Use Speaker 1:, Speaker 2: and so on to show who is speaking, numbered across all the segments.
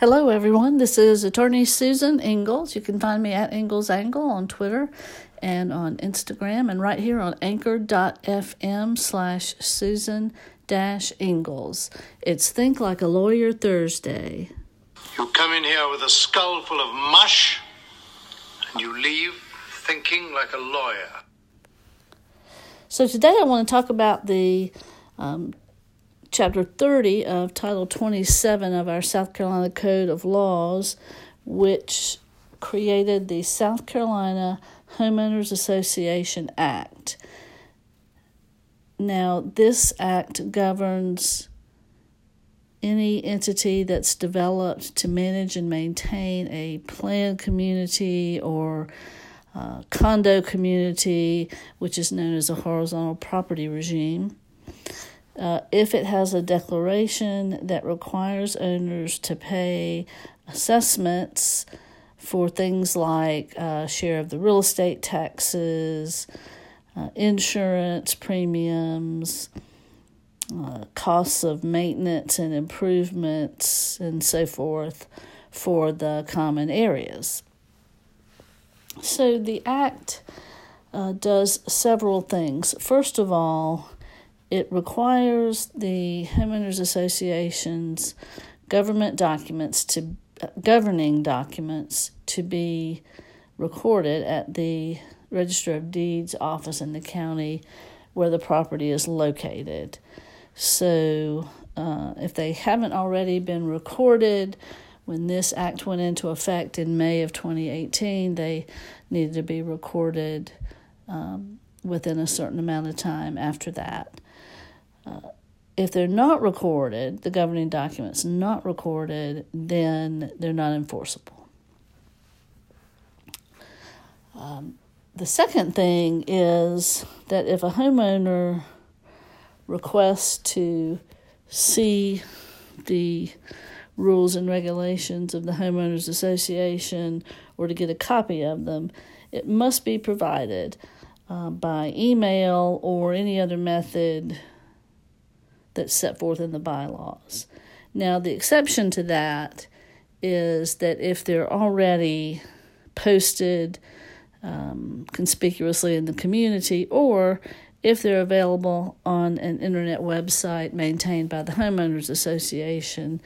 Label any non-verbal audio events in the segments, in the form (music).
Speaker 1: Hello, everyone. This is attorney Susan Ingalls. You can find me at Ingalls Angle on Twitter and on Instagram, and right here on anchor.fm slash Susan dash Ingalls. It's Think Like a Lawyer Thursday.
Speaker 2: You come in here with a skull full of mush, and you leave thinking like a lawyer.
Speaker 1: So today I want to talk about the um, chapter 30 of Title 27 of our South Carolina Code of Laws, which created the South Carolina Homeowners Association Act. Now, this act governs any entity that's developed to manage and maintain a planned community or uh, condo community, which is known as a horizontal property regime. Uh, if it has a declaration that requires owners to pay assessments for things like uh, share of the real estate taxes, uh, insurance premiums, uh, costs of maintenance and improvements, and so forth for the common areas. So the Act uh, does several things. First of all, it requires the homeowners associations government documents to governing documents to be recorded at the register of deeds office in the county where the property is located. So uh, if they haven't already been recorded when this act went into effect in may of 2018 they needed to be recorded um, within a certain amount of time after that uh, if they're not recorded, the governing documents not recorded, then they're not enforceable. Um, the second thing is that if a homeowner requests to see the rules and regulations of the homeowners association or to get a copy of them, it must be provided uh, by email or any other method that's set forth in the bylaws. Now, the exception to that is that if they're already posted um, conspicuously in the community or if they're available on an internet website maintained by the Homeowners Association,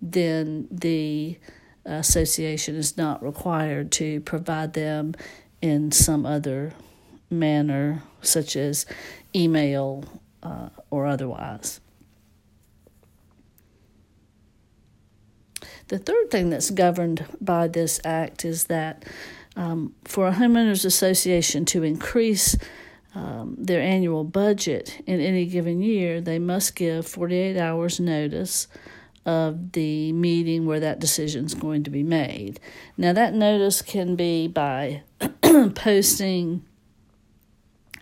Speaker 1: then the association is not required to provide them in some other manner, such as email uh, or otherwise. The third thing that's governed by this act is that um, for a homeowners association to increase um, their annual budget in any given year, they must give 48 hours notice of the meeting where that decision is going to be made. Now, that notice can be by (clears throat) posting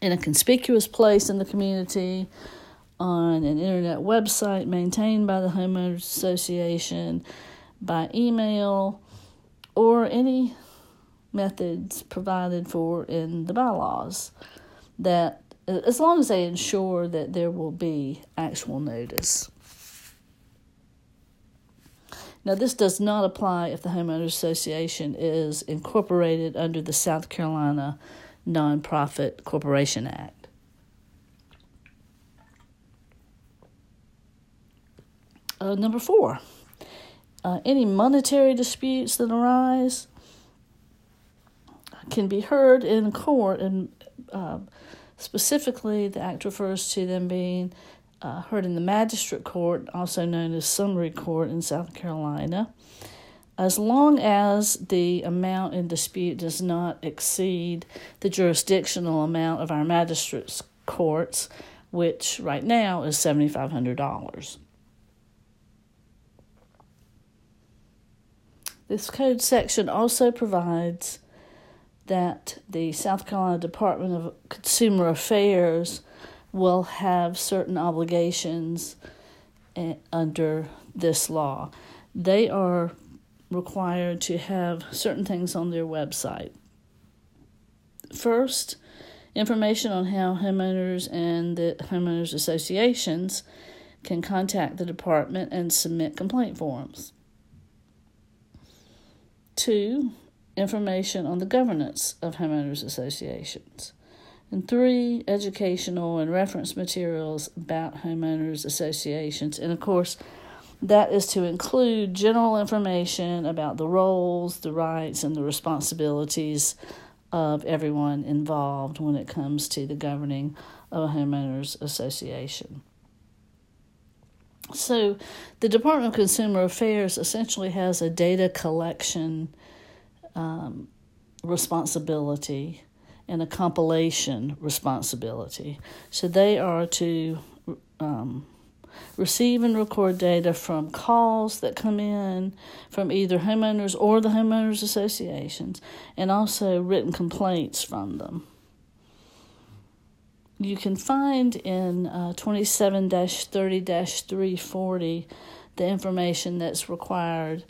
Speaker 1: in a conspicuous place in the community, on an internet website maintained by the Homeowners Association, by email, or any methods provided for in the bylaws that as long as they ensure that there will be actual notice. Now, this does not apply if the Homeowners Association is incorporated under the South Carolina Nonprofit Corporation Act. Uh, number four, uh, any monetary disputes that arise can be heard in court, and uh, specifically, the act refers to them being uh, heard in the magistrate court, also known as summary court in South Carolina as long as the amount in dispute does not exceed the jurisdictional amount of our magistrates' courts, which right now is $7,500. This code section also provides that the South Carolina Department of Consumer Affairs will have certain obligations eh, under this law. They are required to have certain things on their website. First, information on how homeowners and the homeowners associations can contact the department and submit complaint forms. Two, information on the governance of homeowners associations. And three, educational and reference materials about homeowners associations. And of course, that is to include general information about the roles, the rights, and the responsibilities of everyone involved when it comes to the governing of a homeowners association. So, the Department of Consumer Affairs essentially has a data collection um, responsibility and a compilation responsibility. So, they are to um, receive and record data from calls that come in from either homeowners or the homeowners associations, and also written complaints from them you can find in uh, 27 30 340 the information that's required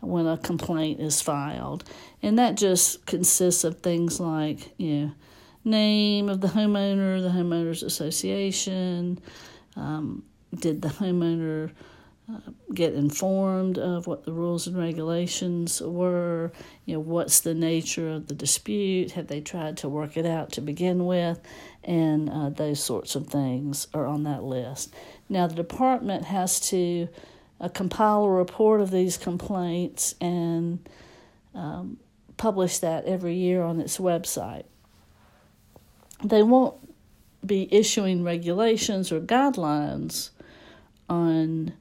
Speaker 1: when a complaint is filed. And that just consists of things like, you know, name of the homeowner, the homeowners association, um, did the homeowner uh, get informed of what the rules and regulations were, you know, what's the nature of the dispute, have they tried to work it out to begin with, and uh, those sorts of things are on that list. Now, the department has to uh, compile a report of these complaints and um, publish that every year on its website. They won't be issuing regulations or guidelines on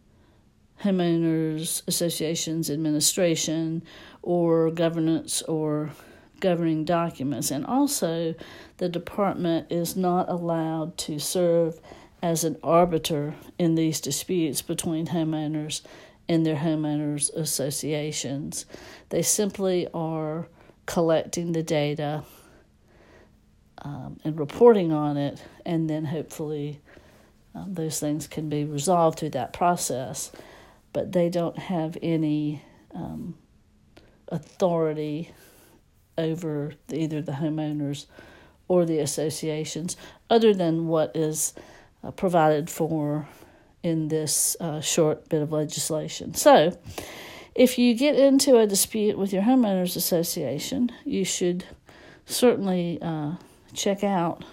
Speaker 1: homeowners associations administration or governance or governing documents. And also, the department is not allowed to serve as an arbiter in these disputes between homeowners and their homeowners associations. They simply are collecting the data um, and reporting on it, and then hopefully um, those things can be resolved through that process but they don't have any um, authority over either the homeowners or the associations other than what is uh, provided for in this uh, short bit of legislation. So, if you get into a dispute with your homeowners association, you should certainly uh, check out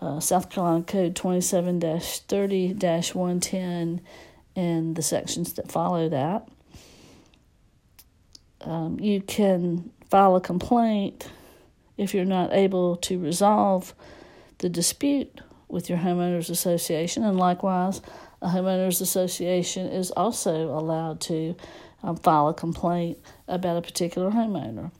Speaker 1: uh, South Carolina Code 27 30 110 and the sections that follow that. Um, you can file a complaint if you're not able to resolve the dispute with your homeowners association, and likewise, a homeowners association is also allowed to um, file a complaint about a particular homeowner.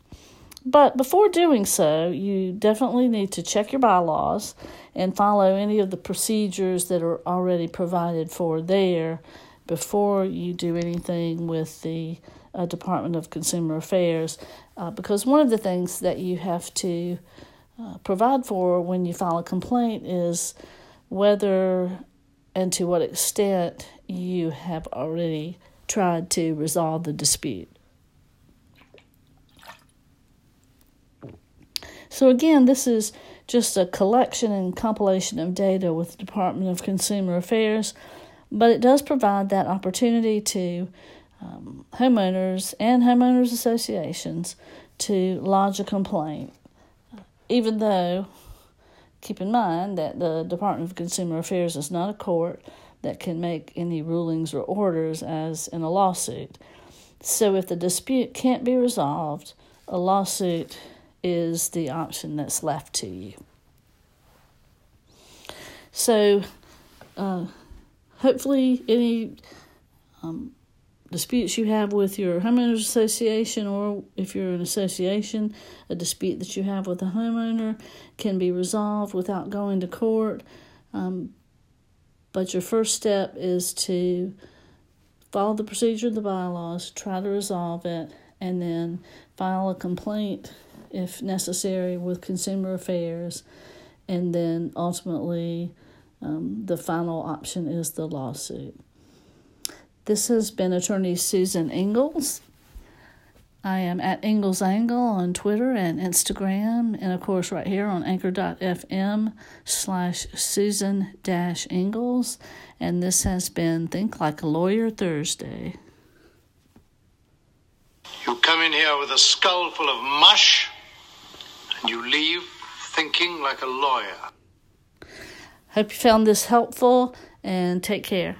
Speaker 1: But before doing so, you definitely need to check your bylaws and follow any of the procedures that are already provided for there before you do anything with the uh, Department of Consumer Affairs. Uh, because one of the things that you have to uh, provide for when you file a complaint is whether and to what extent you have already tried to resolve the dispute. So, again, this is just a collection and compilation of data with the Department of Consumer Affairs, but it does provide that opportunity to um, homeowners and homeowners associations to lodge a complaint, even though, keep in mind that the Department of Consumer Affairs is not a court that can make any rulings or orders as in a lawsuit. So, if the dispute can't be resolved, a lawsuit is the option that's left to you. So, uh, hopefully, any um, disputes you have with your homeowners association, or if you're an association, a dispute that you have with a homeowner can be resolved without going to court. Um, but your first step is to follow the procedure of the bylaws, try to resolve it, and then file a complaint if necessary, with Consumer Affairs, and then ultimately um, the final option is the lawsuit. This has been attorney Susan Ingalls. I am at Ingalls Angle on Twitter and Instagram, and of course, right here on anchor.fm slash Susan dash Ingalls. And this has been Think Like a Lawyer Thursday.
Speaker 2: You come in here with a skull full of mush, you leave thinking like a lawyer.
Speaker 1: Hope you found this helpful and take care.